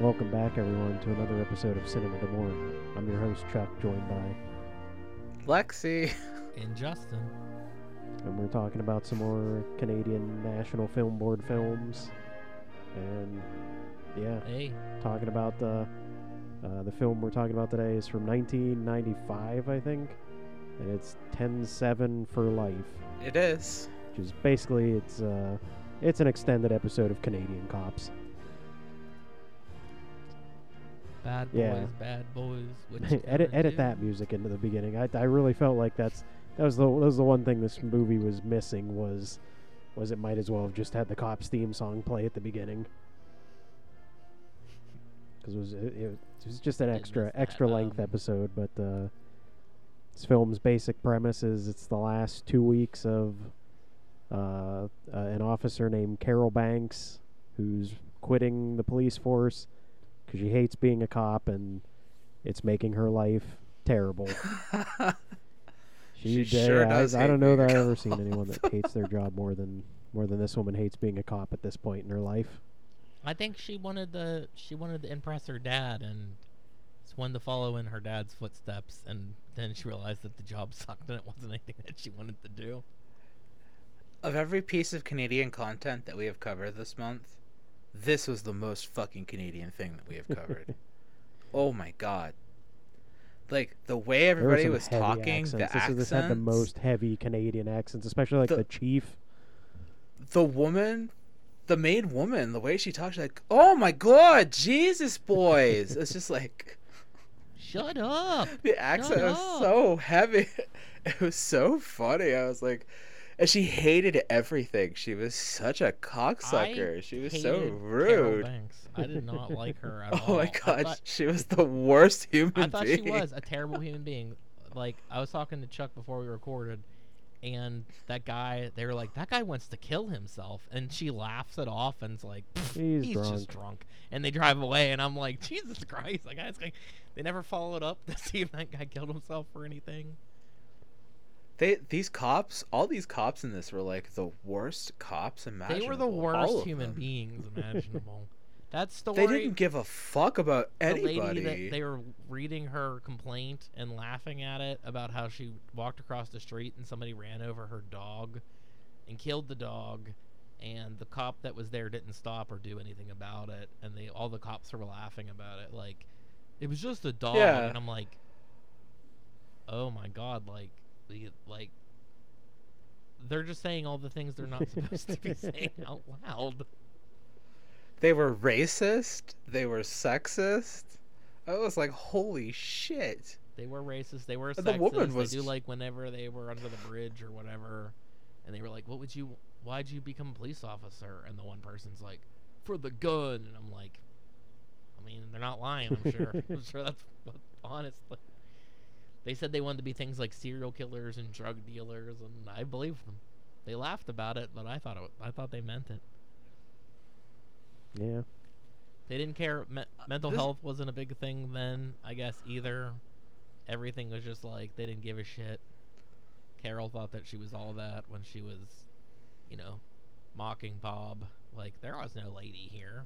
Welcome back, everyone, to another episode of Cinema de Morn. I'm your host, Chuck, joined by, Lexi. and Justin. and we're talking about some more Canadian National Film Board films. And, yeah, Hey, talking about the, uh, the film we're talking about today is from 1995, I think. And it's 10-7 for Life, It is. which is basically, it's, uh, it's an extended episode of Canadian Cops. Bad boys, Yeah. bad boys. Edit edit do? that music into the beginning. I, I really felt like that's that was the that was the one thing this movie was missing was was it might as well have just had the cops theme song play at the beginning because it was it, it was just an Did extra that, extra length um, episode. But uh, this film's basic premise is it's the last two weeks of uh, uh, an officer named Carol Banks who's quitting the police force because she hates being a cop and it's making her life terrible. She did- sure I, does I hate don't know that I've ever seen anyone that hates their job more than more than this woman hates being a cop at this point in her life. I think she wanted to. She wanted to impress her dad, and just wanted to follow in her dad's footsteps. And then she realized that the job sucked, and it wasn't anything that she wanted to do. Of every piece of Canadian content that we have covered this month, this was the most fucking Canadian thing that we have covered. oh my god. Like the way everybody was talking, accents. the this, accents. this had the most heavy Canadian accents, especially like the, The- chief. the woman, the main woman, the way she talks, she's like, "Oh my god, Jesus, boys!" it's just like Shut up! the accent was up. so heavy. It was so funny. I was like, and she hated everything. She was such a cocksucker. I she was so hated Carol rude. Banks. I did not like her at all. Oh my god, thought- she was the worst human being. I thought being. she was a terrible human being. Like I was talking to Chuck before we recorded, and that guy, they were like, "That guy wants to kill himself," and she laughs it off and it's like, He's, "He's drunk. just drunk." And they drive away, and I'm like, "Jesus Christ!" Like I was like, they never followed up to see if that guy killed himself or anything. They these cops, all these cops in this were like the worst cops imaginable. They were the worst human them. beings imaginable. that story. They didn't give a fuck about the anybody. lady that they were reading her complaint and laughing at it about how she walked across the street and somebody ran over her dog and killed the dog and the cop that was there didn't stop or do anything about it and they all the cops were laughing about it like it was just a dog Yeah. and I'm like oh my god like the like they're just saying all the things they're not supposed to be saying out loud They were racist. They were sexist. I was like, holy shit. They were racist. They were sexist. The sexist. woman was- They do like whenever they were under the bridge or whatever, and they were like, "What would you? Why'd you become a police officer?" And the one person's like, "For the gun." And I'm like, I mean, they're not lying. I'm sure. I'm sure that's what, honestly. They said they wanted to be things like serial killers and drug dealers, and I believe them. They laughed about it, but I thought it, I thought they meant it. Yeah. They didn't care. Me- uh, mental this- health wasn't a big thing then, I guess either. Everything was just like they didn't give a shit. Carol thought that she was all that when she was, you know, mocking Bob. Like there was no lady here.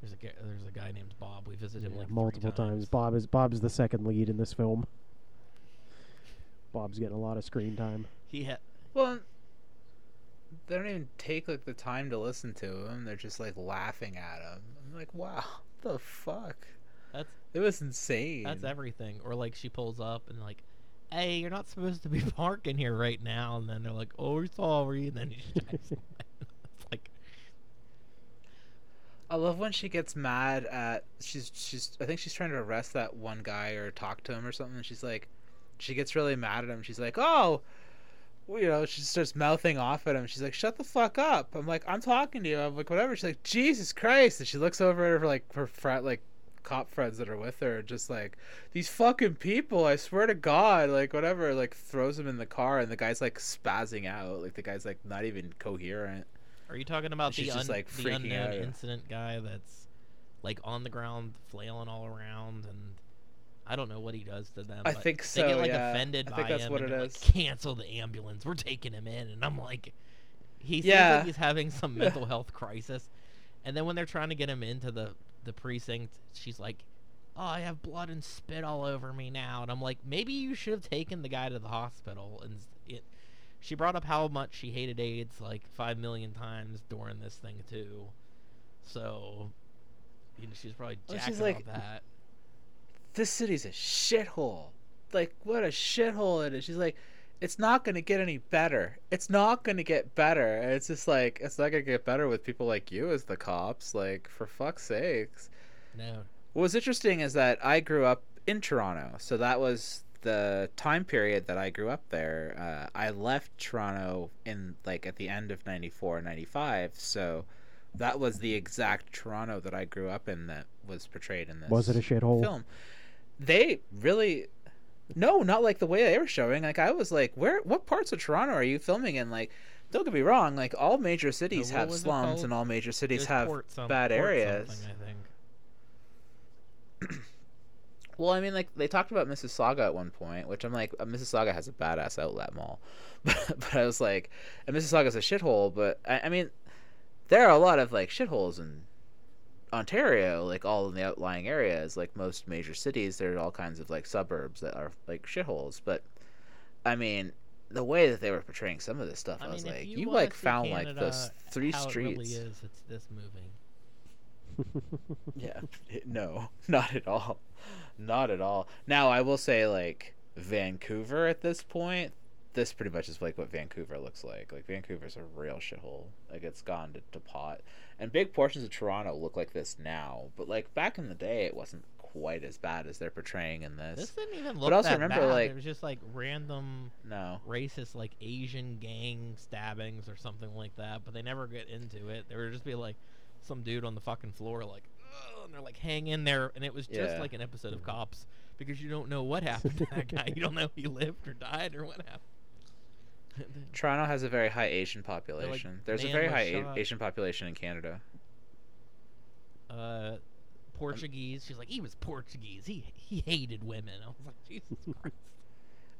There's a there's a guy named Bob. We visited him Yeah, like three multiple times. Bob is Bob's the second lead in this film. Bob's getting a lot of screen time. He had Well, they don't even take like the time to listen to him. They're just like laughing at him. I'm like, wow, the fuck. That's- it was insane. that's everything. Or like she pulls up and like, hey, you're not supposed to be parking here right now. And then they're like, oh, we're sorry. And then she drives like I love when she gets mad at she's she's I think she's trying to arrest that one guy or talk to him or something. And she's like, she gets really mad at him. She's like, oh, well, you know, she starts mouthing off at him. She's like, shut the fuck up. I'm like, I'm talking to you. I'm like, whatever. She's like, Jesus Christ. And she looks over at her like her frat like cop friends that are with her, just like these fucking people. I swear to God, like whatever. Like throws him in the car, and the guy's like spazzing out. Like the guy's like not even coherent. Are you talking about the, un- like, the unknown out. incident guy that's like on the ground flailing all around and I don't know what he does to them. I think They get like yeah. offended I by that's him what and it like, cancel the ambulance. We're taking him in, and I'm like, he seems Yeah. like he's having some mental health crisis. And then when they're trying to get him into the the precinct. She's like, "Oh, I have blood and spit all over me now," and I'm like, maybe you should have taken the guy to the hospital. And it, she brought up how much she hated AIDS like five million times during this thing too. So, you know, she's probably Well, jacking she's like- that. This city's a shithole. Like, what a shithole it is. She's like, it's not going to get any better. It's not going to get better. And it's just like, it's not going to get better with people like you as the cops. Like, for fuck's sakes. No, What was interesting is that I grew up in Toronto. So that was the time period that I grew up there. Uh, I left Toronto in, like, at the end of 94, 95. So that was the exact Toronto that I grew up in that was portrayed in this Was it a shithole? film. They really no, not like the way they were showing. Like I was like, where what parts of Toronto are you filming in? Like, don't get me wrong, like all major cities what have slums and all major cities There's have some- bad areas. I think. Well, I mean, like they talked about Mississauga at one point, which I'm like, uh, Mississauga has a badass outlet mall, but, but I was like, and Mississauga's a shithole, but I, I mean, there are a lot of like shitholes in Ontario, like all in the outlying areas, like most major cities. There are all kinds of like suburbs that are like shitholes, but I mean, the way that they were portraying some of this stuff, I, I was mean, if like, you, you, like found Canada like those three how streets. It really is. It's this movie. Yeah. It- no, not at all. Not at all. Now, I will say, like, Vancouver at this point, this pretty much is like what Vancouver looks like. Like, Vancouver's a real shithole. Like, it's gone to, to pot. And big portions of Toronto look like this now. But, like, back in the day, it wasn't quite as bad as they're portraying in this. This didn't even look But also that remember, bad. like- it was just like random No. racist, like Asian gang stabbings or something like that. But they never get into it. They would just be like some dude on the fucking floor, like, and they're like hang in there, and it was just Yeah. like an episode of mm-hmm. Cops because you don't know what happened to that guy. You don't know if he lived or died or what happened. Toronto has a very high Asian population. There's a very high a- Asian population in Canada. uh, Portuguese. She's like, he was Portuguese. He he hated women. I was like, Jesus Christ.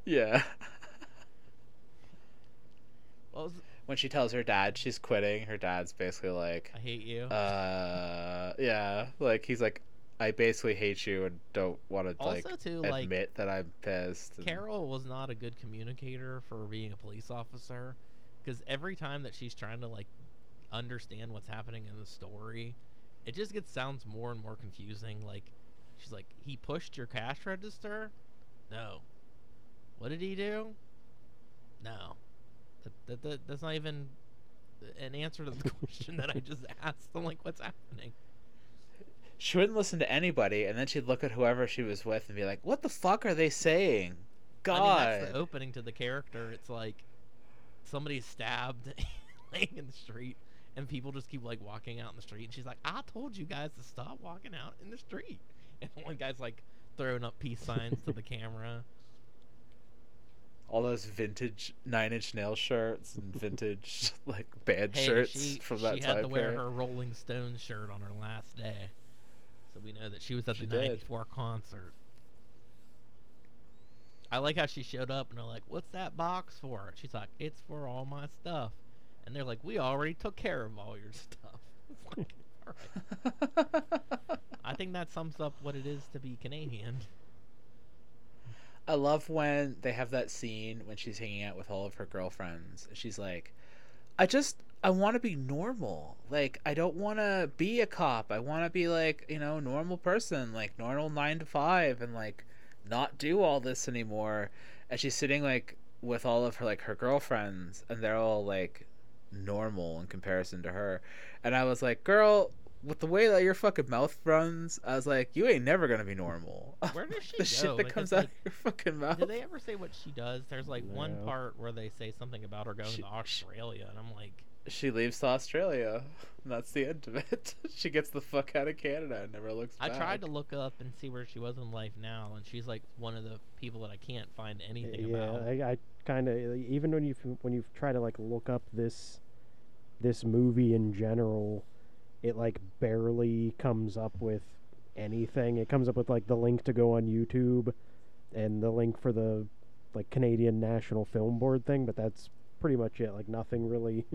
Yeah. Was, when she tells her dad she's quitting, her dad's basically like, I hate you. Uh, yeah, like he's like, I basically hate you and don't want to like too, like admit that I'm pissed. and- Carol was not a good communicator for being a police officer because every time that she's trying to like understand what's happening in the story, it just gets sounds more and more confusing. Like she's like, "He pushed your cash register." No. What did he do? No. That, that, that that's not even an answer to the question that I just asked. I'm like, what's happening? She wouldn't listen to anybody, and then she'd look at whoever she was with and be like, "What the fuck are they saying?" God. I mean, that's the opening to the character. It's like somebody's stabbed laying in the street, and people just keep like walking out in the street. And she's like, "I told you guys to stop walking out in the street." And one guy's like throwing up peace signs to the camera. All those vintage Nine Inch Nail shirts and vintage like band Hey, shirts she, from that she time had to wear period. her Rolling Stones shirt on her last day, so we know that she was at She the did. '94 concert. I like how she showed up and they're like, "What's that box for?" She's like, "It's for all my stuff," and they're like, "We already took care of all your stuff." Like, all right. I think that sums up what it is to be Canadian. I love when they have that scene when she's hanging out with all of her girlfriends. She's like, I just I want to be normal. Like I don't want to be a cop. I want to be like, you know, normal person, like normal 9 to 5 and like not do all this anymore. And she's sitting like with all of her like her girlfriends and they're all like normal in comparison to her. And I was like, "Girl, with the way that your fucking mouth runs, I was like, you ain't never gonna be normal. Where does she the go? shit that Because, comes out like, of your fucking mouth. Did they ever say what she does? There's like one part where they say something about her going She- to Australia, and I'm like, She leaves to Australia. And that's the end of it. she gets the fuck out of Canada and never looks back. I tried to look up and see where she was in life now, and she's like one of the people that I can't find anything yeah, about. I, I kind of even when you when you try to like look up this this movie in general, it like barely comes up with anything. It comes up with like the link to go on YouTube and the link for the like Canadian National Film Board thing, but that's pretty much it. Like nothing really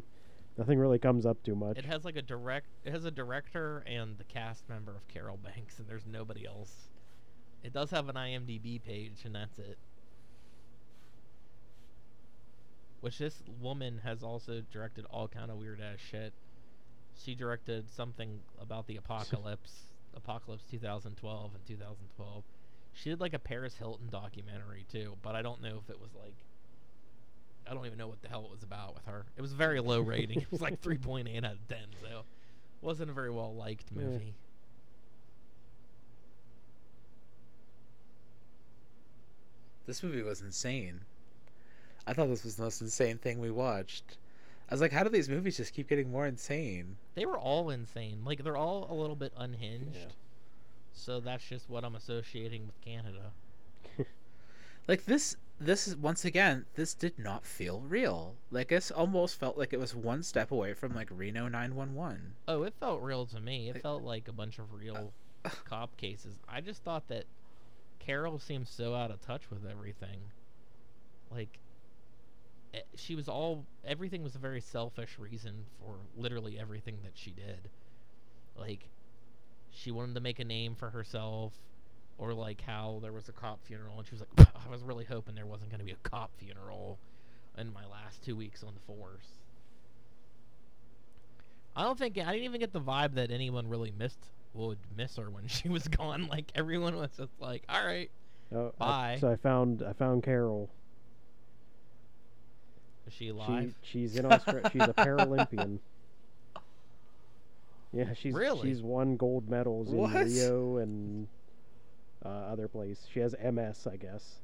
Nothing really comes up too much. It has like a direct. It has a director and the cast member of Carol Banks, and there's nobody else. It does have an IMDb page, and that's it. Which this woman has also directed all kind of weird ass shit. She directed something about the apocalypse, Apocalypse 2012 and 2012. She did like a Paris Hilton documentary too, but I don't know if it was like. I don't even know what the hell it was about with her. It was a very low rating. It was like 3.8 out of 10, so wasn't a very well liked Yeah. movie. This movie was insane. I thought this was the most insane thing we watched. I was like, how do these movies just keep getting more insane? They were all insane. Like they're all a little bit unhinged. Yeah. So that's just what I'm associating with Canada. Like this this is once again, this did not feel real. Like this almost felt like it was one step away from like Reno 911. Oh, it felt real to me. It felt like a bunch of real uh, cop cases. I just thought that Carol seemed so out of touch with everything. Like she was all everything was a very selfish reason for literally everything that she did. Like she wanted to make a name for herself or like how there was a cop funeral and she was like I was really hoping there wasn't going to be a cop funeral in my last 2 weeks on the force. I don't think I didn't even get the vibe that anyone really missed would miss her when she was gone. Like everyone was just like, "All right, Oh, I- Bye. so I found I found Carol. is she alive?" She she's in Australia. she's a Paralympian. Yeah, she's Really? she's won gold medals in What? Rio and uh, other place. She has MS, I guess.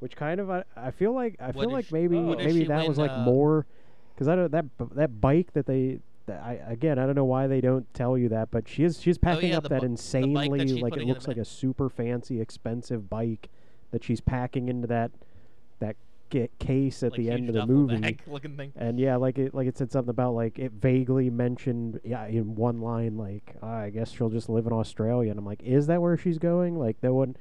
Which kind of I, I feel like I What feel like maybe did maybe that was like uh, more because I don't that that bike that they that I again I don't know why they don't tell you that but she is she's packing Oh, yeah, up that bu- bike that insanely like it looks like a super fancy expensive bike that she's packing into that that ca- case at like the end of the movie. looking thing. And yeah, like it, like it said something about like it vaguely mentioned, yeah, in one line, like "Ah, I guess she'll just live in Australia. And I'm like, is that where she's going? Like no one,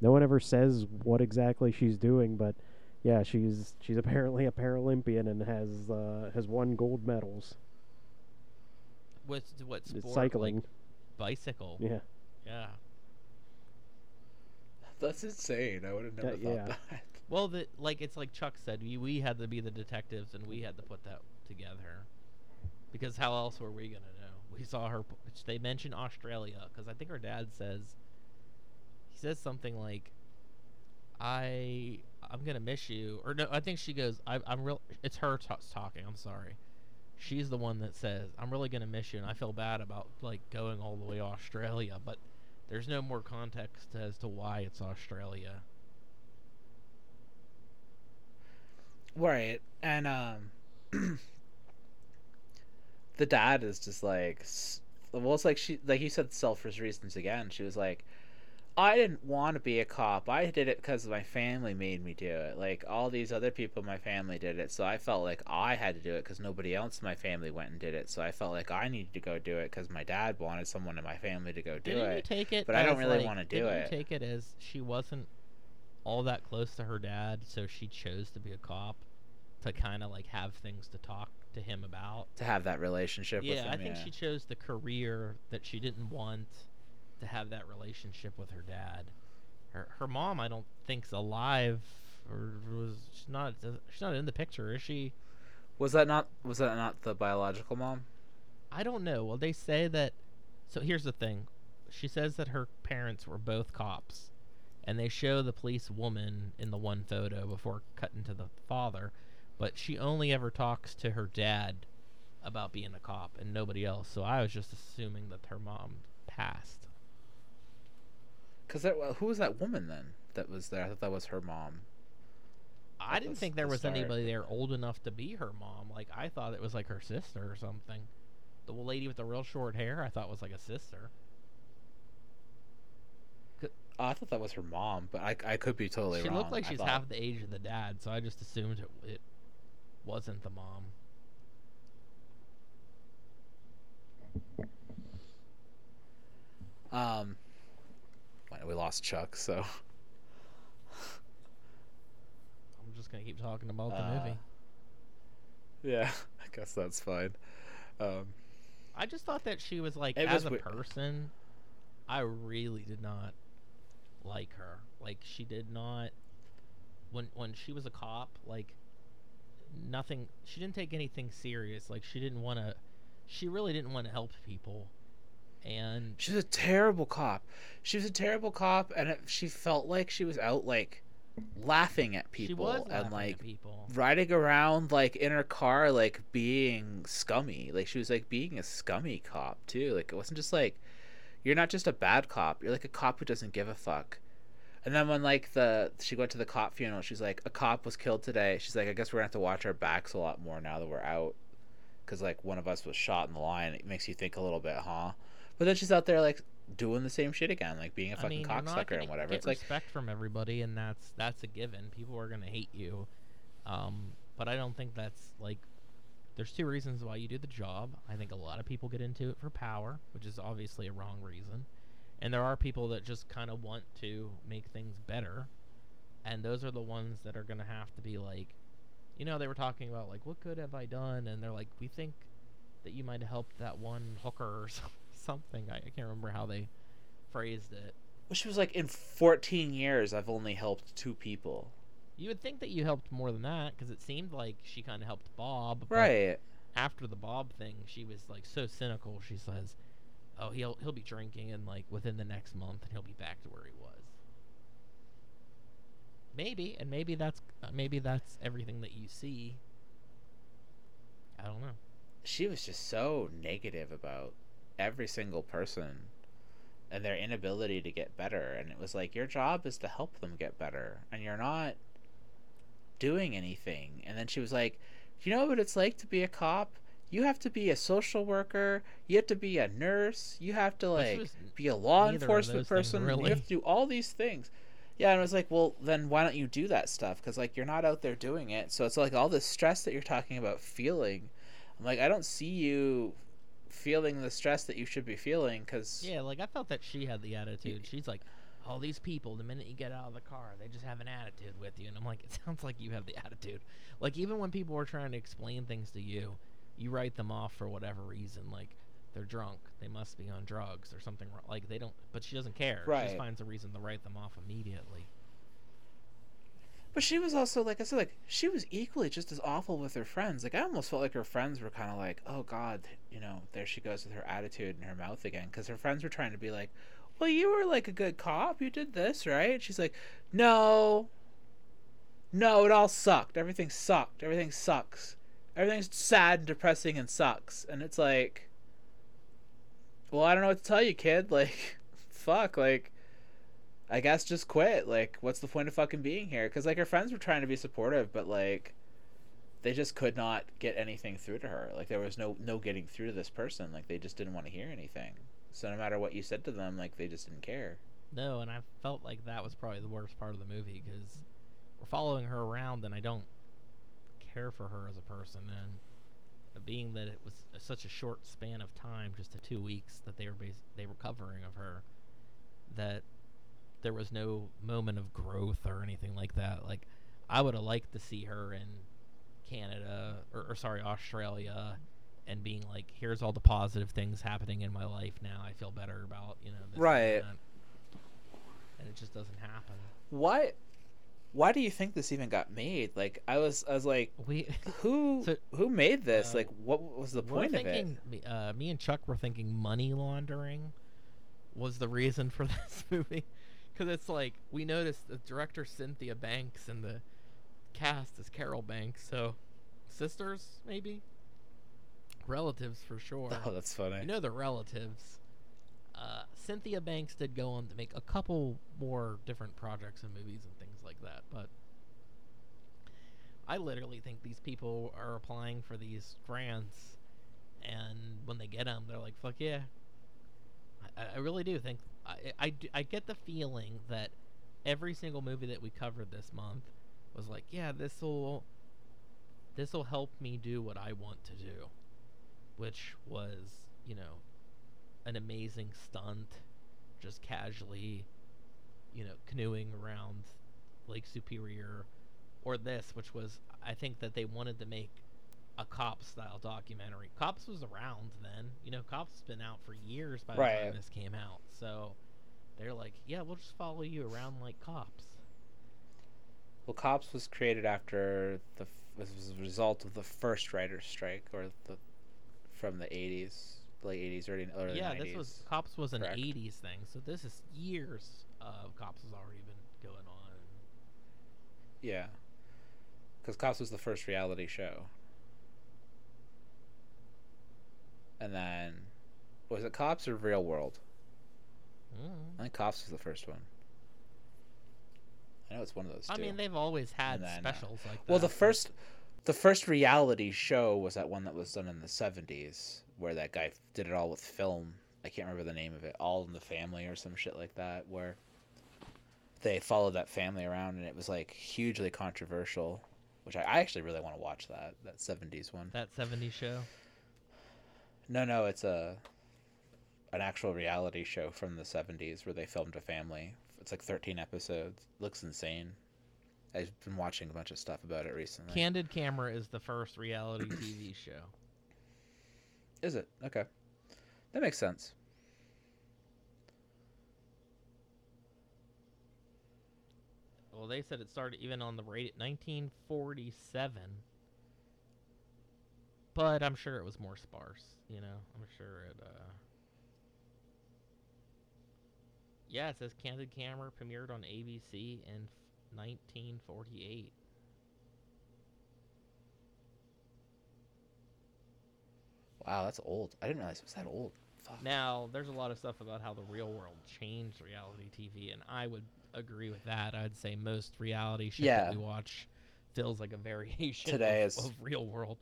no one ever says what exactly she's doing, but yeah, she's she's apparently a Paralympian and has uh, has won gold medals. What what sport? It's like cycling. bicycle. Yeah, Yeah. That's insane. I would have never Uh, thought yeah. that. Well, the like it's like Chuck said, we we had to be the detectives and we had to put that together. Because how else were we gonna know? We saw her. They mentioned Australia because I think her dad says. He says something like, "I I'm gonna miss you," or no, I think she goes, I, "I'm real." It's her t- talking. I'm sorry. She's the one that says, "I'm really gonna miss you," and I feel bad about like going all the way to Australia, but there's no more context as to why it's Australia. Right. And um the dad is just like well it's like she like you said selfish reasons again. She was like I didn't want to be a cop. I did it because my family made me do it. Like all these other people in my family did it, so I felt like I had to do it because nobody else in my family went and did it. So I felt like I needed to go do it because my dad wanted someone in my family to go do Didn't you it. take it? but I don't really like- wanna do didn't it. You take it as she wasn't all that close to her dad, so she chose to be a cop to kind of like have things to talk to him about. To have that relationship with Yeah, him. I think yeah. she chose the career that she didn't want to have that relationship with her dad. Her her mom, I don't think's alive, or was she's not. She's not in the picture, is she? Was that not was that not the biological mom? I don't know. Well, they say that. So here's the thing. She says that her parents were both cops, and they show the police woman in the one photo before cutting to the father, but she only ever talks to her dad about being a cop and nobody else. So I was just assuming that her mom passed. Because who was that woman then that was there? I thought that was her mom. I didn't think there the was start. anybody there old enough to be her mom. Like I thought it was like her sister or something. The lady with the real short hair, I thought was like a sister. Oh, I thought that was her mom, but I, I could be totally she wrong. She looked like she's half the age of the dad, so I just assumed it, it wasn't the mom. Um, well, we lost Chuck, so I'm just gonna keep talking about the uh, movie. Yeah, I guess that's fine. Um, I just thought that she was like It as was a wei- person. I really did not like her. Like she did not when when she was a cop. Like nothing. She didn't take anything serious. Like she didn't want to. She really didn't want to help people. And she was a terrible cop. She was a terrible cop, and it, she felt like she was out like laughing at people she was laughing and at like people. riding around like in her car like being scummy like she was like being a scummy cop too like it wasn't just like you're not just a bad cop you're like a cop who doesn't give a fuck. And then when like the she went to the cop funeral she's like a cop was killed today. She's like i guess we're gonna have to watch our backs a lot more now that we're out because like one of us was shot in the line. It makes you think a little bit huh? But then she's out there like doing the same shit again like being a I fucking mean, cocksucker and whatever. it's like respect from everybody, and that's that's a given. People are gonna hate you, um, but I don't think that's like. There's two reasons why you do the job. I think a lot of people get into it for power, which is obviously a wrong reason, and there are people that just kind of want to make things better, and those are the ones that are gonna have to be like, you know, they were talking about like, what good have I done? And they're like, we think that you might have helped that one hooker or something. I, I can't remember how they phrased it. well, she was like in 14 years i've only helped two people You would think that you helped more than that because it seemed like she kind of helped Bob. right After the Bob thing, she was like so cynical. She says, "Oh, he'll he'll be drinking and like within the next month, and he'll be back to where he was." Maybe, and maybe that's uh, maybe that's everything that you see. I don't know. she was just so negative about every single person and their inability to get better and it was like your job is to help them get better and you're not doing anything. And then she was like you know what it's like to be a cop? You have to be a social worker. You have to be a nurse. You have to like be a law enforcement those things, person. Really. you have to do all these things. Yeah and i was like well then why don't you do that stuff? Because like you're not out there doing it. So it's like all this stress that you're talking about feeling. I'm like i don't see you feeling the stress that you should be feeling because Yeah, like I felt that she had the attitude. She's like, all these people, the minute you get out of the car, they just have an attitude with you. And I'm like, it sounds like you have the attitude. Like, even when people are trying to explain things to you, you write them off for whatever reason. Like, they're drunk, they must be on drugs or something. Like, they don't, but she doesn't care. She just finds a reason to write them off immediately. but she was also like i said like she was equally just as awful with her friends like i almost felt like her friends were kind of like oh god you know there she goes with her attitude and her mouth again because her friends were trying to be like well you were like a good cop you did this right she's like no no it all sucked everything sucked everything sucks everything's sad and depressing and sucks and it's like well i don't know what to tell you kid like fuck like I guess just quit. Like, what's the point of fucking being here? Because like her friends were trying to be supportive, but like, they just could not get anything through to her. Like there was no no getting through to this person. Like they just didn't want to hear anything. So no matter what you said to them, like they just didn't care. No, and I felt like that was probably the worst part of the movie because we're following her around, and I don't care for her as a person. And being that it was such a short span of time, just the two weeks that they were bas- they were covering of her, that there was no moment of growth or anything like that. Like I would have liked to see her in Canada or, or sorry Australia. And being like, here's all the positive things happening in my life now. I feel better about you know this and Right. that and it just doesn't happen. Why? Why do you think this even got made? Like I was, I was like, We who So, who made this? uh, like, what was the point of it? me- Uh, me and Chuck were thinking money laundering was the reason for this movie, because it's like we noticed the director Cynthia Banks and the cast is Carol Banks, so sisters maybe, relatives for sure. Oh, that's funny. You know the relatives. Uh, Cynthia Banks did go on to make a couple more different projects and movies and things like that, but I literally think these people are applying for these grants, and when they get them, they're like, "Fuck yeah!" I, I really do think I I get the feeling that every single movie that we covered this month was like, "Yeah, this will this will help me do what I want to do," which was, you know, an amazing stunt, just casually, you know, canoeing around Lake Superior, or this, which was I think that they wanted to make a cop style documentary. Cops was around then. You know, Cops has been out for years by the Right. time this came out. So they're like, yeah, we'll just follow you around like cops. Well, Cops was created after the f- was a result of the first writer's strike, or the from the '80s, late '80s, early early yeah, 90s. this was Cops was an Correct. '80s thing. So this is years of Cops has already been going on. yeah, because Cops was the first reality show, and then was it Cops or Real World? Mm. I think Cops was the first one. I know it's one of those. I two. mean, they've always had then, uh, specials like that. Well, the first, the first reality show was that one that was done in the seventies, where that guy did it all with film. I can't remember the name of it. All in the Family or some shit like that, where they followed that family around, and it was like hugely controversial. Which I, I actually really want to watch that that seventies one. that '70s show. No, no, it's a an actual reality show from the seventies where they filmed a family. It's like thirteen episodes. Looks insane. I've been watching a bunch of stuff about it recently. Candid Camera is the first reality TV show. Is it? Okay. That makes sense. Well, they said it started even on the rate 1947. But I'm sure it was more sparse, you know. I'm sure it uh Yeah, it says Candid Camera premiered on ABC in 1948. Wow, that's old. I didn't realize it was that old. Fuck. Now, there's a lot of stuff about how the real world changed reality TV, and I would agree with that. I'd say most reality shit Yeah. that we watch feels like a variation Today of, is- of real world.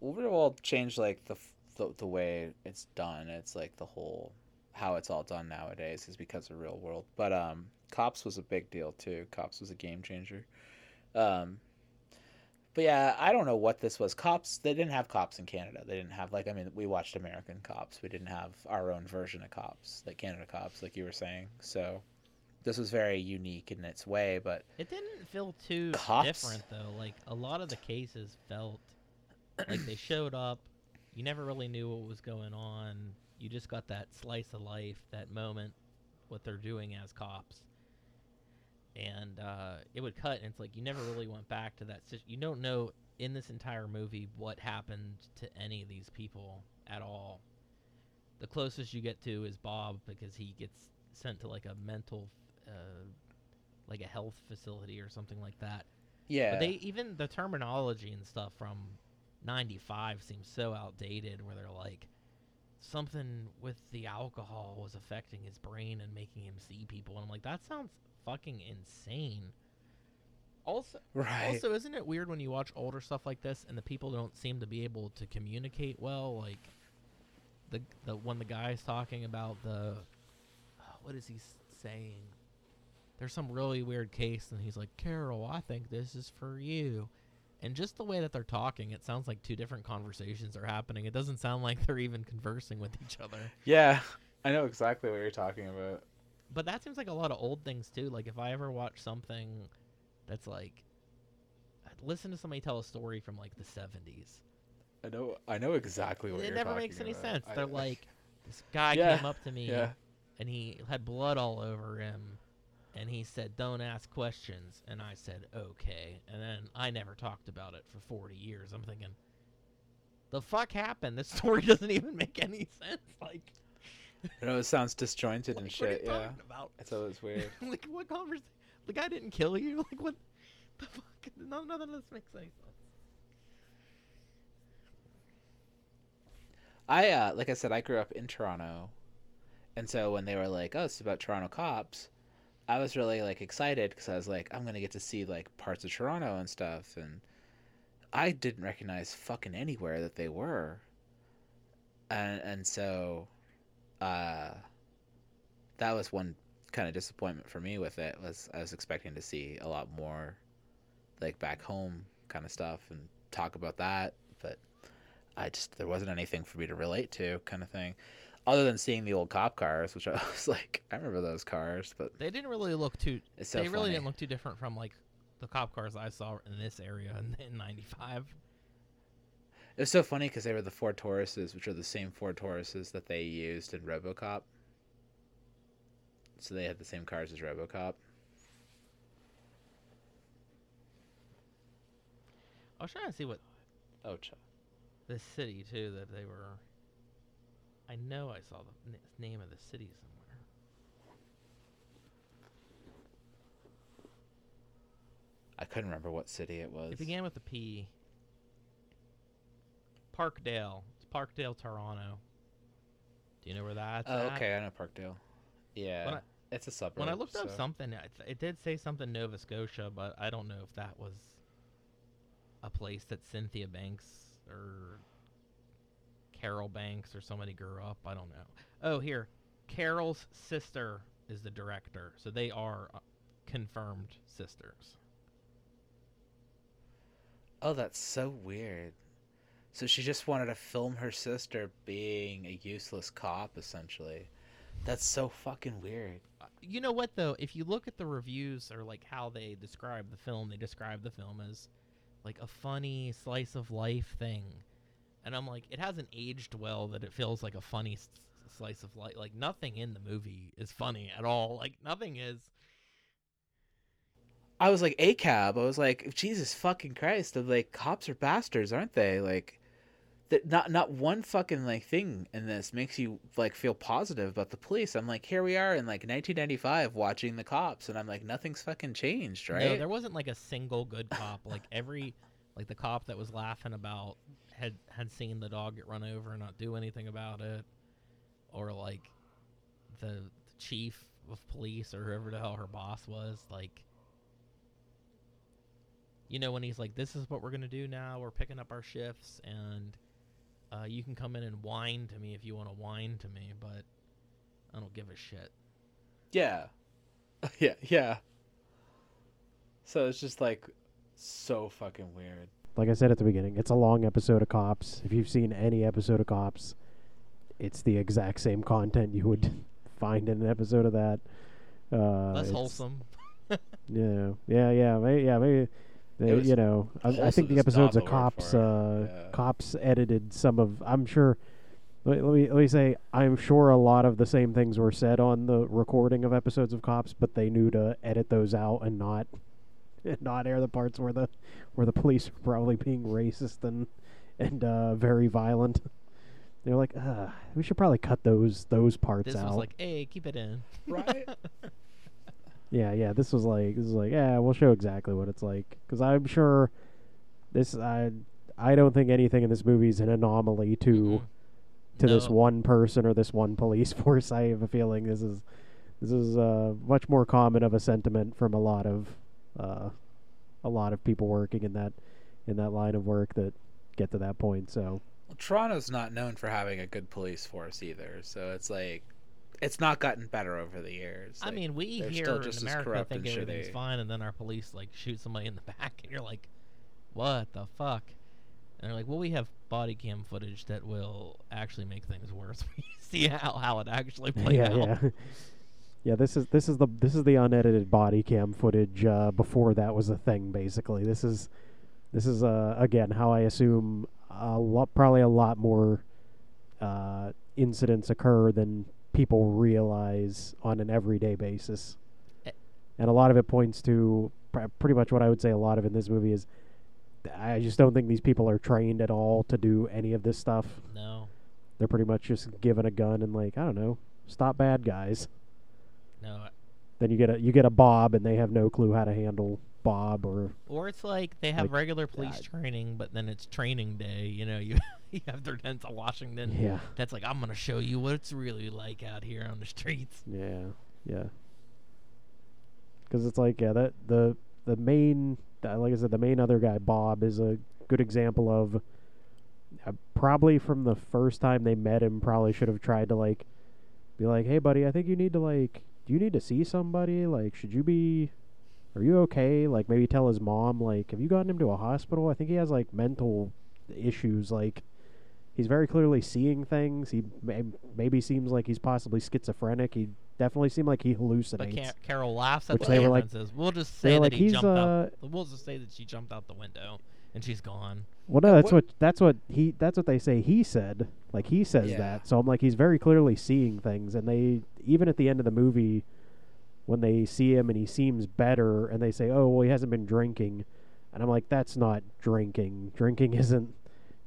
Well, Real World changed like the, the the way it's done. It's like the whole how it's all done nowadays is because of Real World. But um, Cops was a big deal too. Cops was a game changer. Um, but yeah, I don't know what this was. Cops. They didn't have Cops in Canada. They didn't have like I mean, we watched American Cops. We didn't have our own version of Cops, like Canada Cops, like you were saying. So this was very unique in its way. But It didn't feel too Cops? different though. Like a lot of the cases felt like they showed up. You never really knew what was going on. You just got that slice of life, that moment, what they're doing as cops. And uh, it would cut, and it's like you never really went back to that. You don't know in this entire movie what happened to any of these people at all. The closest you get to is Bob because he gets sent to like a mental, uh, like a health facility or something like that. yeah, But they even the terminology and stuff from '95 seems so outdated. Where they're like, something with the alcohol was affecting his brain and making him see people, and I'm like, that sounds fucking insane. Also, right. also, isn't it weird when you watch older stuff like this and the people don't seem to be able to communicate well? Like the the when the guy's talking about the what is he saying? There's some really weird case, and he's like, "Carol, I think this is for you." And just the way that they're talking, it sounds like two different conversations are happening. It doesn't sound like they're even conversing with each other. yeah, I know exactly what you're talking about. But that seems like a lot of old things too. Like if I ever watch something that's like listen to somebody tell a story from like the 70s. I know. I know exactly what It you're talking about. It never makes any about. sense. They're like this guy Yeah, came up to me yeah, and he had blood all over him and he said don't ask questions and I said okay. And then I never talked about it for 40 years. I'm thinking the fuck happened? This story doesn't even make any sense. Like, I know it sounds disjointed like and what are you shit. Yeah, about? it's always weird. like what conversation? The guy didn't kill you. Like what? The fuck? No, none of this makes any sense. I uh, like I said, I grew up in Toronto, and so when they were like, "Oh, it's about Toronto cops," I was really like excited because I was like, "I'm gonna get to see like parts of Toronto and stuff," and I didn't recognize fucking anywhere that they were, and and so, uh, that was one kind of disappointment for me with it was I was expecting to see a lot more, like back home kind of stuff and talk about that, but I just there wasn't anything for me to relate to, kind of thing, other than seeing the old cop cars, which I was like, I remember those cars, but They didn't really look too. it's so they really funny. didn't look too different from like the cop cars I saw in this area in, in '95. It was so funny because they were the Ford Tauruses, which are the same Ford Tauruses that they used in RoboCop. So they had the same cars as RoboCop. I was trying to see what Oh, ch- the city too that they were. I know I saw the n- name of the city somewhere. I couldn't remember what city it was. It began with a P. Parkdale. It's Parkdale, Toronto. Do you know where that's oh, at? okay, I know Parkdale. Yeah, I- it's a suburb. When I looked up something, it, it did say something Nova Scotia, but I don't know if that was a place that Cynthia Banks or Carol Banks or somebody grew up. I don't know. Oh, here, Carol's sister is the director, so they are uh, confirmed sisters. Oh, that's so weird. So she just wanted to film her sister being a useless cop, essentially. That's so fucking weird. Uh, You know what though? If you look at the reviews or like how they describe the film, they describe the film as like a funny slice of life thing. And I'm like, it hasn't aged well that it feels like a funny s- slice of life. Like nothing in the movie is funny at all. Like nothing is. I was like, a cab. I was like, Jesus fucking Christ! I'm like, cops are bastards, aren't they? Like, that not not one fucking like thing in this makes you like feel positive about the police. I'm like, here we are in like 1995 watching the cops, and I'm like, nothing's fucking changed, right? No, there wasn't like a single good cop. like every, like the cop that was laughing about had had seen the dog get run over and not do anything about it, or like the, the chief of police or whoever the hell her boss was. Like, you know, when he's like, "This is what we're gonna do now. We're picking up our shifts, and uh, you can come in and whine to me if you want to whine to me, but I don't give a shit." Yeah. yeah, yeah. So it's just like so fucking weird. Like I said at the beginning, it's a long episode of Cops. If you've seen any episode of Cops, it's the exact same content you would find in an episode of that. Uh, Less wholesome. Yeah, yeah, yeah, maybe, yeah, maybe. It uh, you know, I, I think the episodes of word Cops, uh. Yeah. Cops edited some of. I'm sure. Let, let me let me say, I'm sure a lot of the same things were said on the recording of episodes of Cops, but they knew to edit those out and not, and not air the parts where the, where the police are probably being racist and, and uh, very violent. They're like, uh, we should probably cut those those parts This out. was like, hey, keep it in. Right? Yeah, yeah. This was like this is like yeah. We'll show exactly what it's like because I'm sure this I I don't think anything in this movie is an anomaly to Mm-mm. to this one person or this one police force. I have a feeling this is this is uh, much more common of a sentiment from a lot of uh, a lot of people working in that in that line of work that get to that point. So Well, Toronto's not known for having a good police force either, so it's like it's not gotten better over the years. I Like, mean, we they're here still in just as America corrupt think and everything's shitty. fine, and then our police like shoot somebody in the back, and you're like, "What the fuck?" And they're like, "Well, we have body cam footage that will actually make things worse. we see how how it actually played yeah, out." yeah. Yeah, this is this is the this is the unedited body cam footage uh, before that was a thing. Basically, this is this is uh, again how I assume a lot, probably a lot more uh, incidents occur than people realize on an everyday basis, Eh. and a lot of it points to pr- pretty much what I would say. A lot of in this movie is I just don't think these people are trained at all to do any of this stuff. No, They're pretty much just given a gun and like I don't know, stop bad guys. No. Then you get a you get a Bob, and they have no clue how to handle Bob or Or it's like they have Like, regular police uh, training, but then it's training day. You know, you you have their Denzel Washington. yeah, That's like I'm gonna show you what it's really like out here on the streets. yeah, yeah. Because it's like yeah, that the the main like I said, the main other guy Bob is a good example of uh, probably from the first time they met him, probably should have tried to like be like, hey buddy, I think you need to like, do you need to see somebody? Like, should you be are you okay? Like maybe tell his mom, like, have you gotten him to a hospital? I think he has like mental issues. Like he's very clearly seeing things. He may, maybe seems like he's possibly schizophrenic. He definitely seemed like he But hallucinates. Car- Carol laughs at Which the they were camera like- and says, "We'll just say that like, he "He's, jumped out. uh, We'll just say that she jumped out the window." and she's gone. Well, no, that's what- what that's what he that's what they say he said. Like he says Yeah. that. So I'm like he's very clearly seeing things and they even at the end of the movie when they see him and he seems better and they say, "Oh, well he hasn't been drinking." And I'm like that's not drinking. Drinking isn't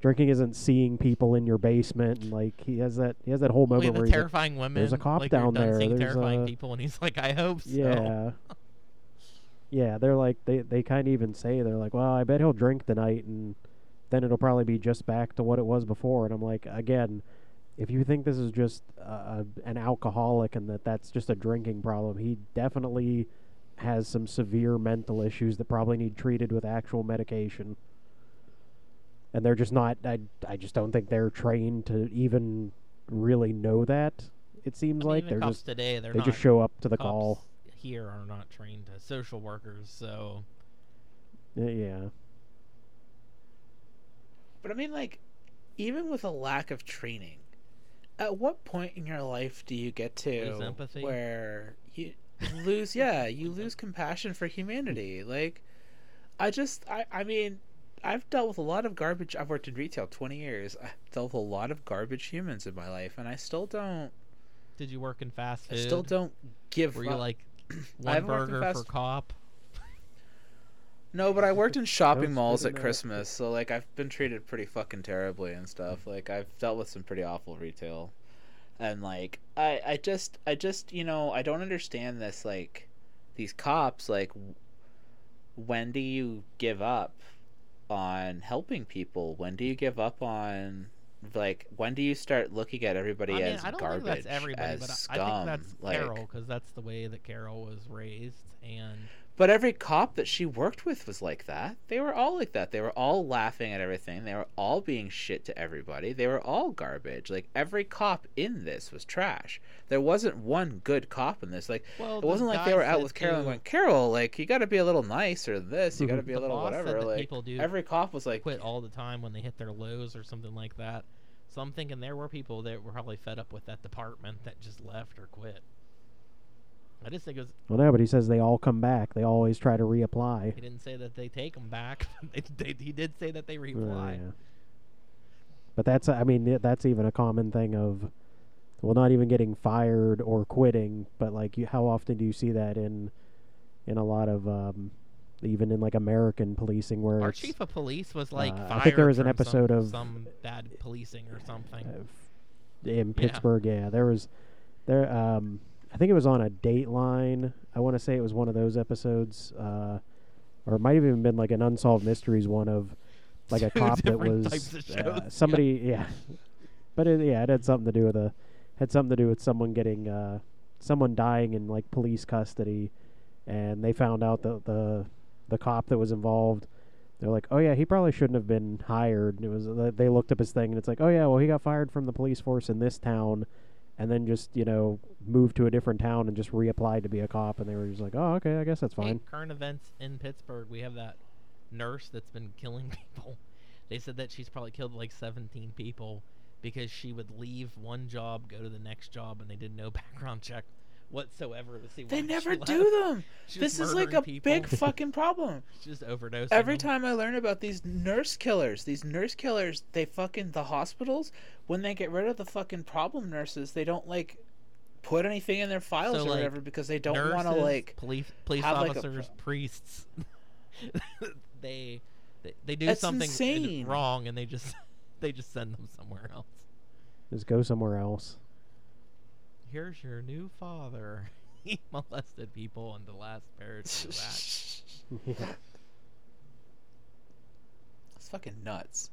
drinking isn't seeing people in your basement and like he has that he has that whole moment the where he's like, terrifying women. "There's a cop like, down there, there's terrifying a- people, and he's like, I hope so. Yeah. yeah, they're like they they kind of even say they're like, "Well, I bet he'll drink tonight and then it'll probably be just back to what it was before." And I'm like, again, if you think this is just uh, an alcoholic and that that's just a drinking problem, he definitely has some severe mental issues that probably need treated with actual medication. And they're just not I I just don't think they're trained to even really know that. It seems I mean, like even they're cops just today. They're they not just show up to the cops call. Here are not trained as social workers, so Yeah. But I mean, like, even with a lack of training, at what point in your life do you get to Lose empathy? where you lose? yeah, you lose compassion for humanity. Like, I just, I, I mean, I've dealt with a lot of garbage. I've worked in retail twenty years. I've dealt with a lot of garbage humans in my life, and I still don't. did you work in fast food I still don't give. Were you up. like one burger for cop? No, but I worked in shopping malls at. Christmas, so like I've been treated pretty fucking terribly and stuff. Like I've dealt with some pretty awful retail. And like I I just I just, you know, I don't understand this like these cops like when do you give up on helping people? When do you give up on like when do you start looking at everybody I mean, as I don't garbage think that's everybody, as but I- scum? I think that's like, Carol because that's the way that Carol was raised, and But every cop that she worked with was like that. They were all like that. They were all laughing at everything. They were all being shit to everybody. They were all garbage. Like every cop in this was trash. There wasn't one good cop in this. Like well, it wasn't like they were out with Carol and going, Carol, like you got to be a little nicer than this. You got to be a little whatever. Like people do every cop was like, quit all the time when they hit their lows or something like that. So I'm thinking there were people that were probably fed up with that department that just left or quit. I just think it was. Well, no, but he says they all come back. They always try to reapply. He didn't say that they take them back. they, they, he did say that they Uh, reapply. yeah. But that's, I mean, that's even a common thing of, well, not even getting fired or quitting, but like, you, how often do you see that in, in a lot of, um, even in like American policing where Our chief of police was like uh, I think there was an from some- episode of- some bad policing or something. uh, in Pittsburgh, yeah, there was, there, um, I think it was on a Dateline. I want to say it was one of those episodes, uh, or it might have even been like an unsolved mysteries one of like a cop that was uh, shows, yeah. somebody, yeah. But it, yeah, it had something to do with a had something to do with someone getting uh, someone dying in like police custody, and they found out that the the cop that was involved. They're like, oh yeah, he probably shouldn't have been hired. And it was they looked up his thing, and it's like, oh yeah, well he got fired from the police force in this town, and then just you know moved to a different town and just reapplied to be a cop, and they were just like, oh okay, I guess that's Hey, fine. current events in Pittsburgh. We have that nurse that's been killing people. They said that she's probably killed like 17 people because she would leave one job, go to the next job, and they did no background check whatsoever to see they never do left. them. She's This is like a people. big fucking problem. just overdosing. Every them. time I learn about these nurse killers, these nurse killers, they fucking the hospitals when they get rid of the fucking problem nurses, they don't like put anything in their files So, or like, whatever because they don't want to like. police police have, like, a officers, priests. they, they they do That's something insane. wrong and they just they just send them somewhere else. Just go somewhere else. Here's your new father. He molested people in the last parody of that. yeah. It's fucking nuts.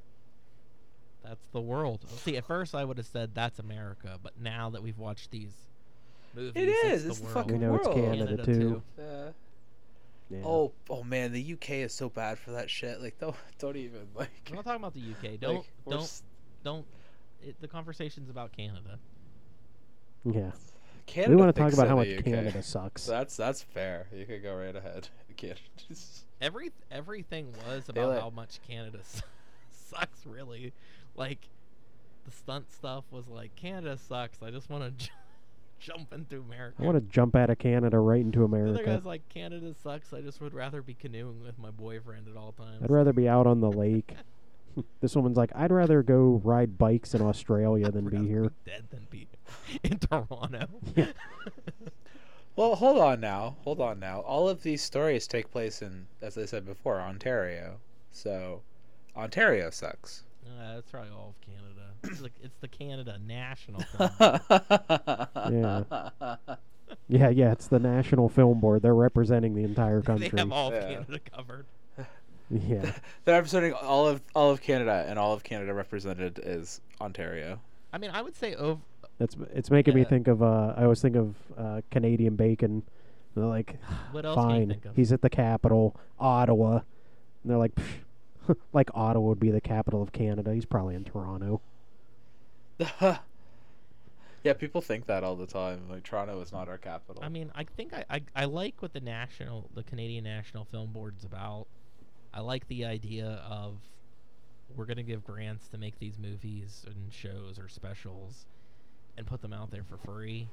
That's the world. See, at first I would have said that's America, but now that we've watched these movies, is, It's it's the the world. We fucking know it's world. Canada, too. Uh, Yeah. Oh, oh man, the UK is so bad for that shit. Like, don't, don't even like. I'm not talking about the UK. Don't like, don't s- don't. It, the conversation's about Canada. Yeah. Canada we want to talk about how much UK. Canada sucks. That's that's fair. You could go right ahead. Canada. Every everything was about let- how much Canada sucks. Really, like the stunt stuff was like Canada sucks. I just want to. jump into America. I want to jump out of Canada right into The America. other guy's like, Canada sucks. I just would rather be canoeing with my boyfriend at all times. I'd rather be out on the lake. This woman's like, I'd rather go ride bikes in Australia than be Rather here. dead than be in Toronto. Yeah. Well, hold on now. Hold on now. All of these stories take place in, as I said before, Ontario. So, Ontario sucks. Uh, that's probably all of Canada. It's, like, it's the Canada National yeah. Yeah, yeah, it's the National Film Board. They're representing the entire country. they country. have all of Yeah. Canada covered. yeah. They're representing all of all of Canada, and all of Canada represented is Ontario. I mean, I would say over. That's it's making me think of uh I always think of uh Canadian bacon. They're like What else can you fine. think of? He's at the capital, Ottawa. And they're like like Ottawa would be the capital of Canada. He's probably in Toronto. yeah, people think that all the time. Like Toronto is not our capital. I mean, I think I, I I like what the national, the Canadian National Film Board's about. I like the idea of we're gonna give grants to make these movies and shows or specials, and put them out there for free.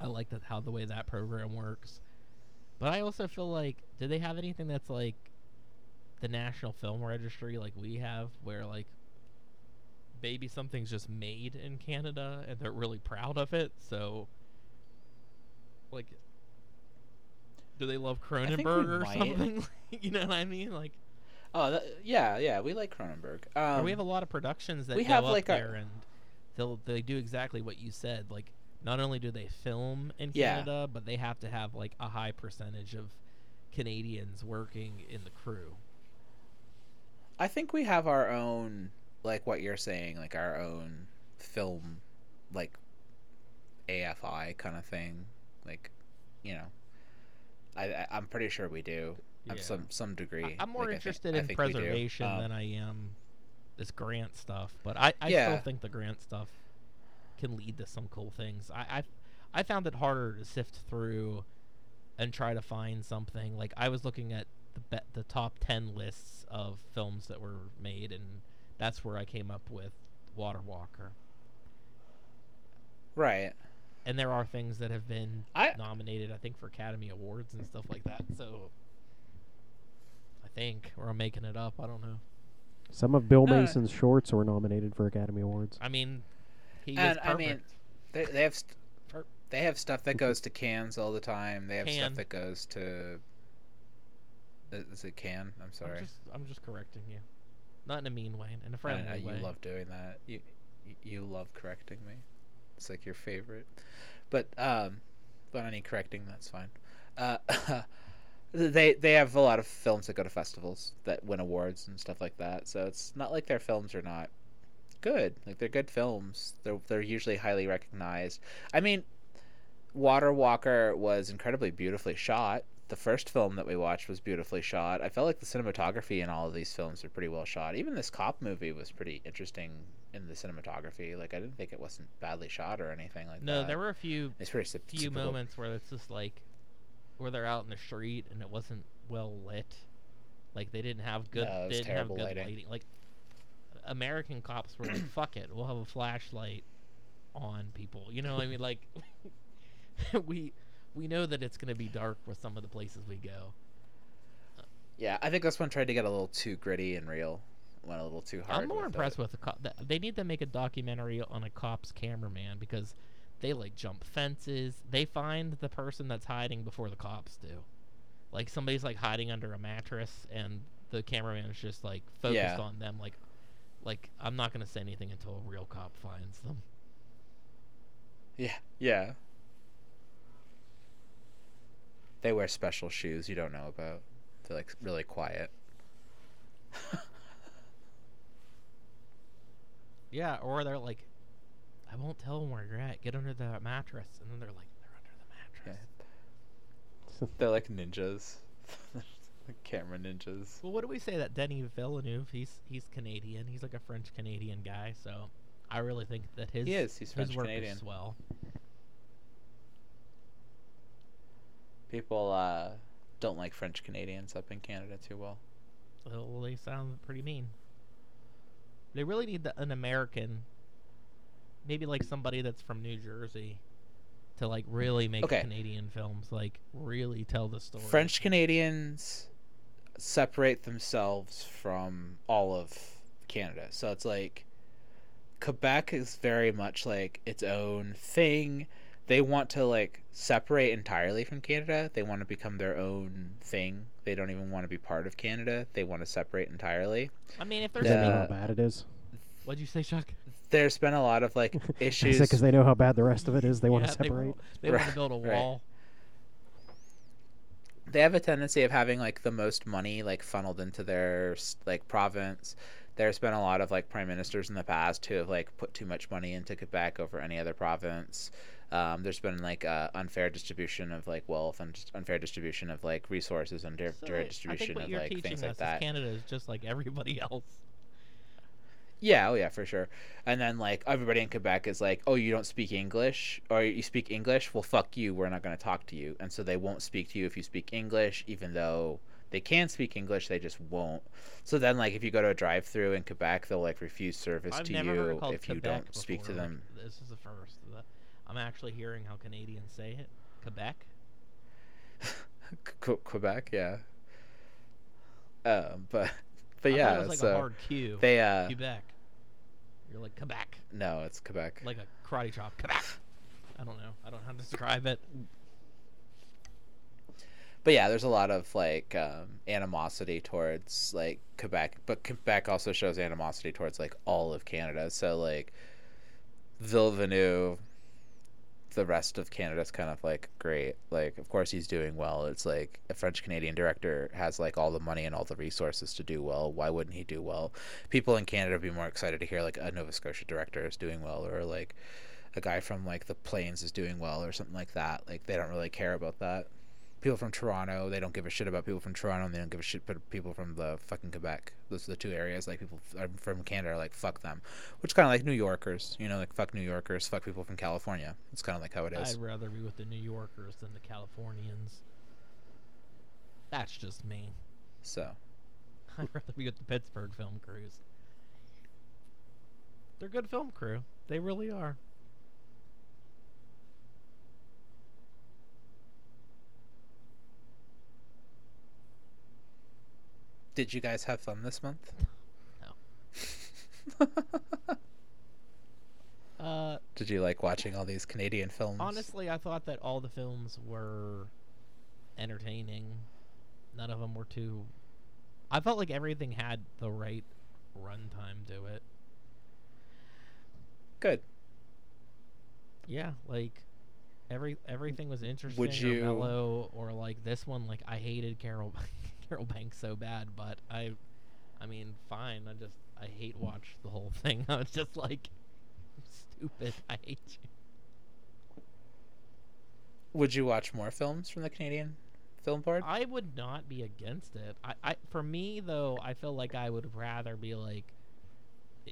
I like that how the way that program works, but I also feel like, do they have anything that's like the National Film Registry like we have, where like maybe something's just made in Canada and they're really proud of it, so like do they love Cronenberg or might. something? you know what I mean? Like oh, that, yeah, yeah, we like Cronenberg. Um, we have a lot of productions that we go have, up like, a- there and they'll they do exactly what you said. Like not only do they film in Yeah. Canada, but they have to have like a high percentage of Canadians working in the crew. I think we have our own, like what you're saying, like our own film, like AFI kind of thing. Like, you know, I, I I'm pretty sure we do. Yeah. Some some degree. I, am more Like, I think- interested in think we do. preservation Um, than I am this grant stuff. But I, I Yeah. still think the grant stuff can lead to some cool things. I, I I found it harder to sift through and try to find something. Like I was looking at the be- the top ten lists of films that were made, and that's where I came up with Waterwalker. Right. And there are things that have been I- nominated, I think, for Academy Awards and stuff like that. So I think, or I'm making it up. I don't know. Some of Bill No, no. Mason's shorts were nominated for Academy Awards. I mean, he And, is I mean. They they have st- they have stuff that goes to cans all the time. They have Can. stuff that goes to. Is it can? I'm sorry. I'm just, I'm just correcting you, not in a mean way, in a friendly know, way. you love doing that. You you- you love correcting me. It's like your favorite. But um, but any correcting, that's fine. Uh, they they have a lot of films that go to festivals that win awards and stuff like that. So it's not like their films are not good. Like they're good films. They're they're usually highly recognized. I mean, Waterwalker was incredibly beautifully shot. The first film that we watched was beautifully shot. I felt like the cinematography in all of these films are pretty well shot. Even this cop movie was pretty interesting in the cinematography. Like I didn't think it wasn't badly shot or anything like no, that. No, there were a few It's pretty sup- few super- moments where it's just like where they're out in the street and it wasn't well lit. Like they didn't have good. No, they didn't terrible have good lighting. Like American cops were like, "Fuck it, we'll have a flashlight on people." You know, what I mean, like we we know that it's gonna be dark with some of the places we go. Yeah, I think this one tried to get a little too gritty and real. Went a little too hard. I'm more with impressed it. with the cop. They need to make a documentary on a cop's cameraman because they like jump fences. They find the person that's hiding before the cops do. Like somebody's like hiding under a mattress, and the cameraman is just like focused Yeah. on them. Like, like I'm not gonna say anything until a real cop finds them. Yeah, yeah. They wear special shoes you don't know about. They're like really quiet. Yeah, or they're like, I won't tell them where you're at. Get under the mattress, and then they're like, they're under the mattress. They're like ninjas. Like camera ninjas. Well, what do we say that Denis Villeneuve? He's he's Canadian. He's like a French Canadian guy. So I really think that his He is, he's his French work Canadian. is swell. People uh, don't like French Canadians up in Canada too well. Well, they sound pretty mean. They really need the, an American, maybe like somebody that's from New Jersey, to like really make Okay. Canadian films, like really tell the story. French Canadians separate themselves from all of Canada. So it's like Quebec is very much like its own thing. They want to like separate entirely from Canada. They want to become their own thing. They don't even want to be part of Canada. They want to separate entirely. I mean, if there's Because they know how bad it is. what'd you say, Chuck? There's been a lot of like issues. Because they know how bad the rest of it is. They want to separate. want, they want to build a right. wall. they have a tendency of having like the most money like funneled into their like province there's been a lot of like prime ministers in the past who have like put too much money into quebec over any other province um, there's been like uh, unfair distribution of like wealth and unfair distribution of like resources and di- So, distribution of like things like is that Canada is just like everybody else. Yeah, oh yeah, for sure. And then like everybody in Quebec is like, "Oh, you don't speak English or you speak English? Well, fuck you. We're not going to talk to you." And so they won't speak to you if you speak English even though they can speak English, they just won't. So then like if you go to a drive-through in Quebec, they'll like refuse service I've to never heard it you if you don't speak to before, them. this is the first. The, I'm actually hearing how Canadians say it. Quebec. Quebec, yeah. Um, but but yeah, it was like so a hard Q. they uh Quebec. You're like Quebec, no, it's Quebec. like a karate chop. Quebec. I don't know. I don't know how to describe it. but yeah, there's a lot of like um, animosity towards like Quebec, but Quebec also shows animosity towards like all of Canada. So like Villeneuve, the rest of Canada's kind of like great. Like of course he's doing well. It's like a French Canadian director has like all the money and all the resources to do well. Why wouldn't he do well? People in Canada would be more excited to hear like a Nova Scotia director is doing well or like a guy from like the plains is doing well or something like that. Like they don't really care about that people from Toronto, they don't give a shit about people from Toronto, and they don't give a shit about people from the fucking Quebec. Those are the two areas. Like people from Canada are like fuck them, which kind of like New Yorkers, you know, like fuck New Yorkers, fuck people from California. It's kind of like how it is. I'd rather be with the New Yorkers than the Californians. That's just me. So I'd rather be with the Pittsburgh film crews. They're good film crew. They really are. Did you guys have fun this month? No. Uh, did you like watching all these Canadian films? honestly, I thought that all the films were entertaining. None of them were too. I felt like everything had the right runtime to it. good. Yeah, like every everything was interesting Would you- or mellow or like this one like I hated Carol Carol Banks so bad, but I I mean, fine. I just I hate watch the whole thing. I was just like stupid. I hate you. Would you watch more films from the Canadian Film Board? I would not be against it. I, I for me though, I feel like I would rather be like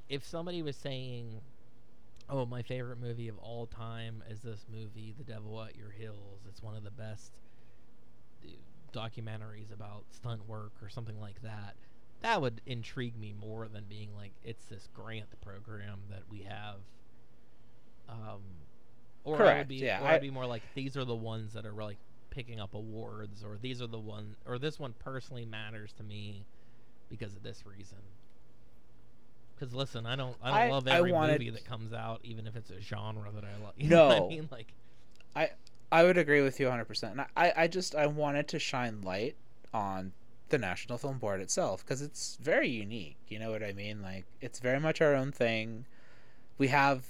if somebody was saying, "Oh, my favorite movie of all time is this movie, The Devil at Your Heels. It's one of the best documentaries about stunt work or something like that." That would intrigue me more than being like it's this grant program that we have. Um, or I would Correct, be, yeah, or I- I'd be more like these are the ones that are like picking up awards, or these are the one, or this one personally matters to me because of this reason. Because listen, I don't, I don't I- love every wanted- movie that comes out, even if it's a genre that I like. You know what No. I mean? Like, I would agree with you 100%. And I, I just I wanted to shine light on the National Film Board itself because it's very unique. You know what I mean? Like it's very much our own thing. We have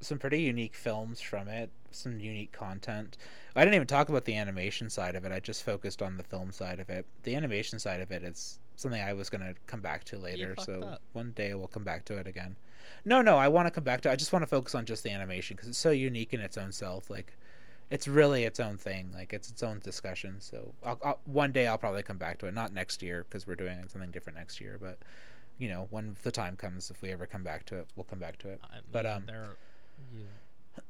some pretty unique films from it, some unique content. I didn't even talk about the animation side of it. I just focused on the film side of it. The animation side of it is something I was going to come back to later. So up. one day we'll come back to it again. No, no, I want to come back to I just want to focus on just the animation because it's so unique in its own self. Like it's really its own thing. Like it's its own discussion. So I'll, I'll, one day I'll probably come back to it. Not next year because we're doing something different next year. But you know, when the time comes, if we ever come back to it, we'll come back to it. I But, mean, um, there, you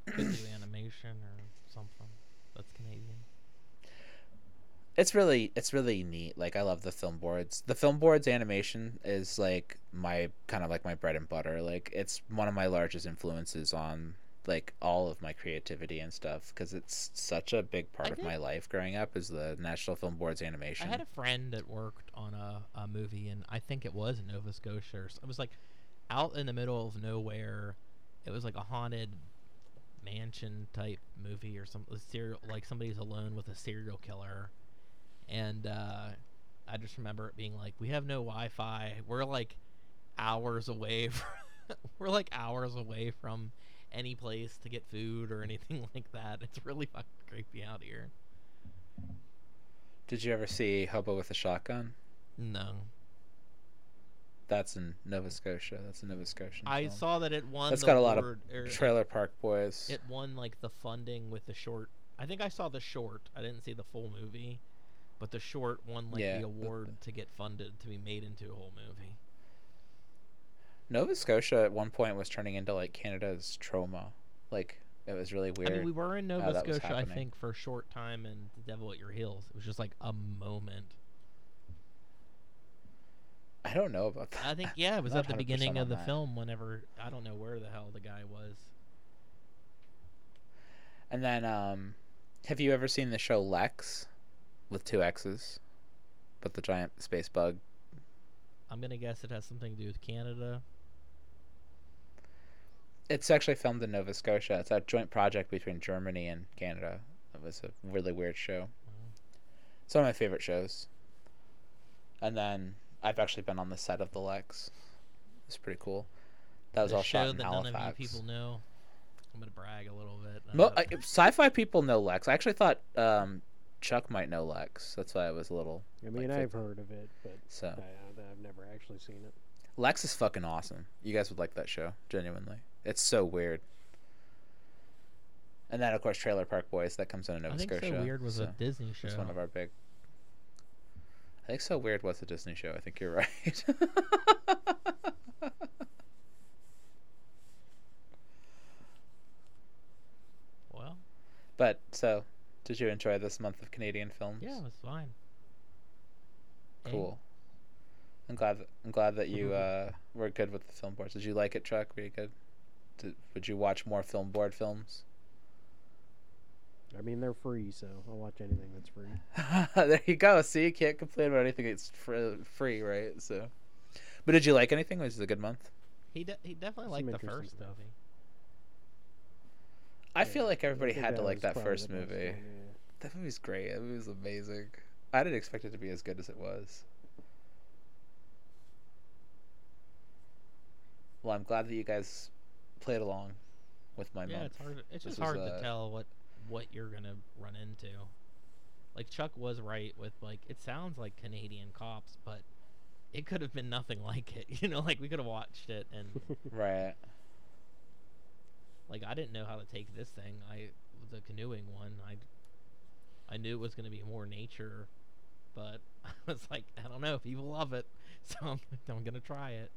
could do animation or something that's Canadian. It's really it's really neat. Like I love the film boards. The film boards animation is like my kind of like my bread and butter. Like it's one of my largest influences on like all of my creativity and stuff because it's such a big part I of did- my life growing up is the National Film Board's animation. I had a friend that worked on a, a movie, and I think it was in Nova Scotia. Or, s- it was like out in the middle of nowhere. It was like a haunted mansion type movie or some a serial like somebody's alone with a serial killer, and uh, I just remember it being like, "We have no Wi-Fi. We're like hours away. From, we're like hours away from." Any place to get food or anything like that it's really fucking creepy out here Did you ever see Hobo with a Shotgun? no That's in Nova Scotia. That's a Nova Scotian. I film. saw that it won. That's the got a lot of award- or Trailer Park Boys. It won like the funding with the short. I think I saw the short. I didn't see the full movie, but the short won like Yeah, the the- award to get funded to be made into a whole movie. Nova Scotia at one point was turning into like Canada's trauma. Like it was really weird. I mean, we were in Nova Scotia, I think, for a short time and The Devil at Your Heels. It was just like a moment. I don't know about that. I think yeah, it was at the beginning of the that. film. Whenever I don't know where the hell the guy was. And then, um, have you ever seen the show Lexx with two X's, but the giant space bug? I'm gonna guess it has something to do with Canada. It's actually filmed in Nova Scotia. It's a joint project between Germany and Canada. It was a really weird show. It's one of my favorite shows. And then I've actually been on the set of the Lexx. It's pretty cool. That was a all show shot in that Halifax. none of you people know. I'm gonna brag a little bit. Mo- Uh, I, sci-fi people know Lexx. I actually thought um, Chuck might know Lexx. That's why I was a little I mean, Like I've fif- heard of it, but so. I, I- I've never actually seen it. Lexx is fucking awesome. You guys would like that show, genuinely. It's so weird. And then of course Trailer Park Boys that comes in in Nova I think Scotia. so weird was so a Disney show. It's one of our big. I think so weird was a Disney show. I think you're right. Well, but so, did you enjoy this month of Canadian films? yeah, it was fine. Cool. I'm glad. That, I'm glad that you uh, were good with the film boards. Did you like it, Chuck? Were you good? Did, would you watch more film board films? I mean, they're free, so I'll watch anything that's free. there you go. See, you can't complain about anything. It's fr- free, right? So, but did you like anything? Was it a good month? He de- he definitely liked the first stuff. movie. I feel like everybody had to like that first the best movie. one, yeah. That movie's great. That movie was amazing. I didn't expect it to be as good as it was. Well, I'm glad that you guys played along with my yeah, month. it's hard. It's This just was, hard uh, to tell what what you're gonna run into. Like Chuck was right with like it sounds like Canadian cops, but it could have been nothing like it. You know, like we could have watched it and Right. like I didn't know how to take this thing. I the canoeing one. I I knew it was gonna be more nature, but I was like, I don't know. People love it, so I'm, I'm gonna try it.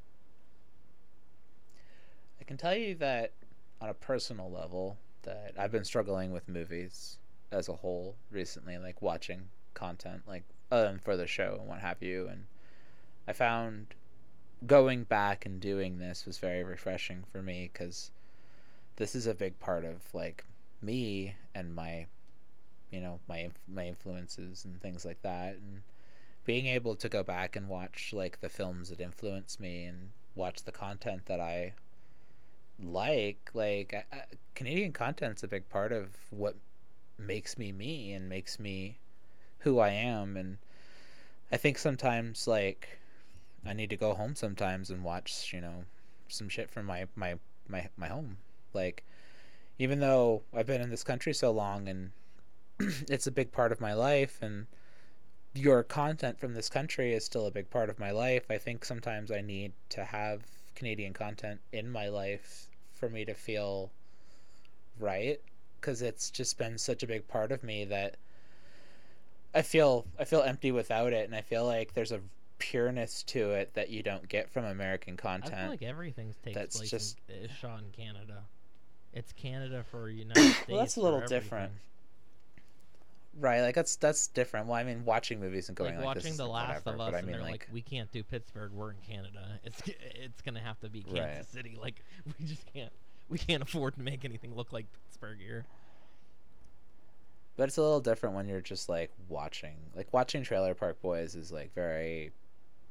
I can tell you that on a personal level that I've been struggling with movies as a whole recently, like watching content, like than for the show and what have you. And I found going back and doing this was very refreshing for me because this is a big part of like me and my, you know, my my influences and things like that, and being able to go back and watch like the films that influenced me and watch the content that I like like I, I, Canadian content's a big part of what makes me me and makes me who I am and I think sometimes like I need to go home sometimes and watch, you know, some shit from my my my my home. Like even though I've been in this country so long and it's a big part of my life and your content from this country is still a big part of my life. I think sometimes I need to have Canadian content in my life for me to feel right because it's just been such a big part of me that I feel I feel empty without it and I feel like there's a pureness to it that you don't get from American content. I feel like everything's takes that's place just- in, is shot in Canada. It's Canada for United States. Well, that's a little different. Right, like that's that's different. Well, I mean watching movies and going like like, this watching The Last whatever, of Us, I and mean they're like, like we can't do Pittsburgh. We're in Canada. It's it's gonna have to be Kansas Right. City. Like we just can't. we can't afford to make anything look like Pittsburgh here. But it's a little different when you're just like watching. Like watching Trailer Park Boys is like very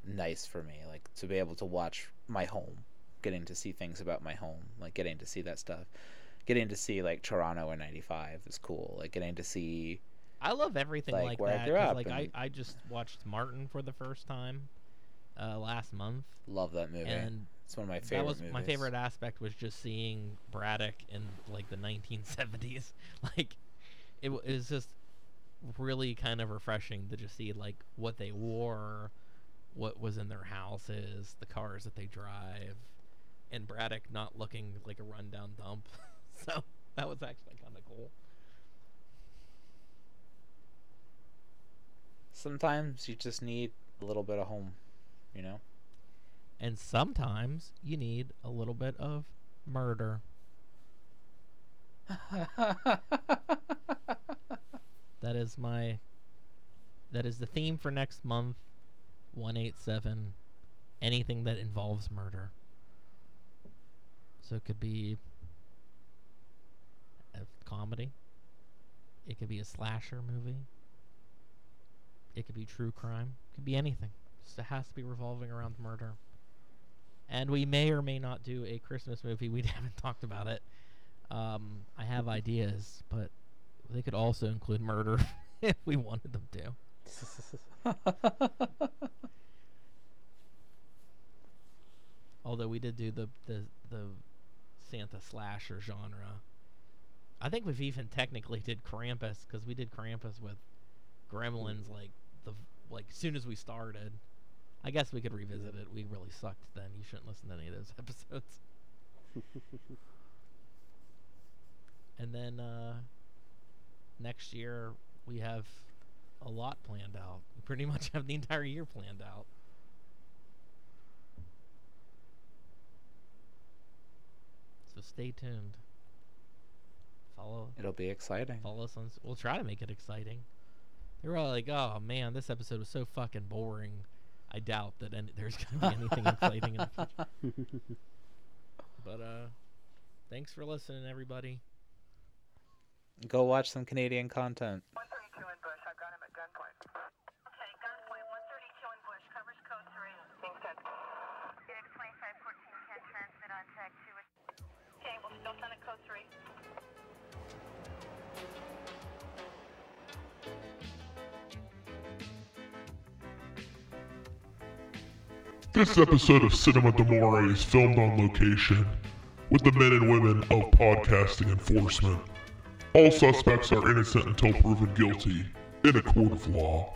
nice for me. Like to be able to watch my home, getting to see things about my home, like getting to see that stuff. Getting to see like Toronto in '95 is cool. Like getting to see I love everything Like, like, I that. grew 'cause, up like I, and- I just watched Martin for the first time uh, last month, love that movie. and it's one of my favorite. that was movies. my favorite aspect was just seeing Braddock in like the 1970s. Like it, it was just really kind of refreshing to just see like what they wore, what was in their houses, the cars that they drive, and Braddock not looking like a rundown dump. so that was actually kind of cool. Sometimes you just need a little bit of home, you know. And sometimes you need a little bit of murder. That is my that is the theme for next month. 187 anything that involves murder. So it could be a comedy. It could be a slasher movie. It could be true crime. It could be anything. Just it has to be revolving around murder. And we may or may not do a Christmas movie. We haven't talked about it. Um, I have ideas, but they could also include murder if we wanted them to. Although we did do the the the Santa slasher genre. I think we've even technically did Krampus because we did Krampus with Gremlins like the like as soon as we started. I guess we could revisit it. We really sucked then. You shouldn't listen to any of those episodes. and then uh, next year we have a lot planned out. We pretty much have the entire year planned out. So stay tuned. Follow It'll be exciting. follow us on. We'll try to make it exciting. They're all like, "Oh man, this episode was so fucking boring." I doubt that any, there's gonna be anything inflating in the future. but uh, thanks for listening, everybody. Go watch some Canadian content. Still send a code 3. This episode of Cinema Demore is filmed on location with the men and women of podcasting enforcement. All suspects are innocent until proven guilty in a court of law.